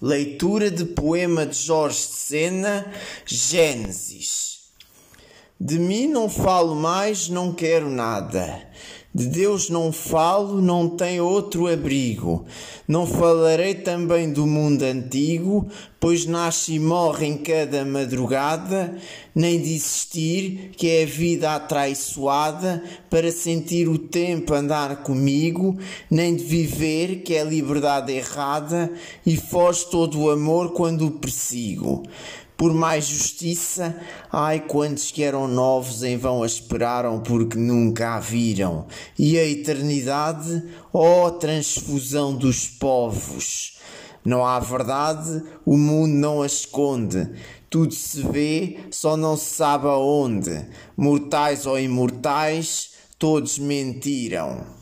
Leitura de poema de Jorge de Sena, Gênesis. De mim não falo mais, não quero nada. De Deus não falo, não tem outro abrigo. Não falarei também do mundo antigo, pois nasce e morre em cada madrugada, nem de existir, que é a vida atraiçoada, para sentir o tempo andar comigo, nem de viver, que é a liberdade errada, e foge todo o amor quando o persigo por mais justiça, ai quantos que eram novos em vão a esperaram porque nunca a viram, e a eternidade, ó oh, transfusão dos povos. Não há verdade, o mundo não a esconde. Tudo se vê, só não se sabe aonde. Mortais ou imortais, todos mentiram.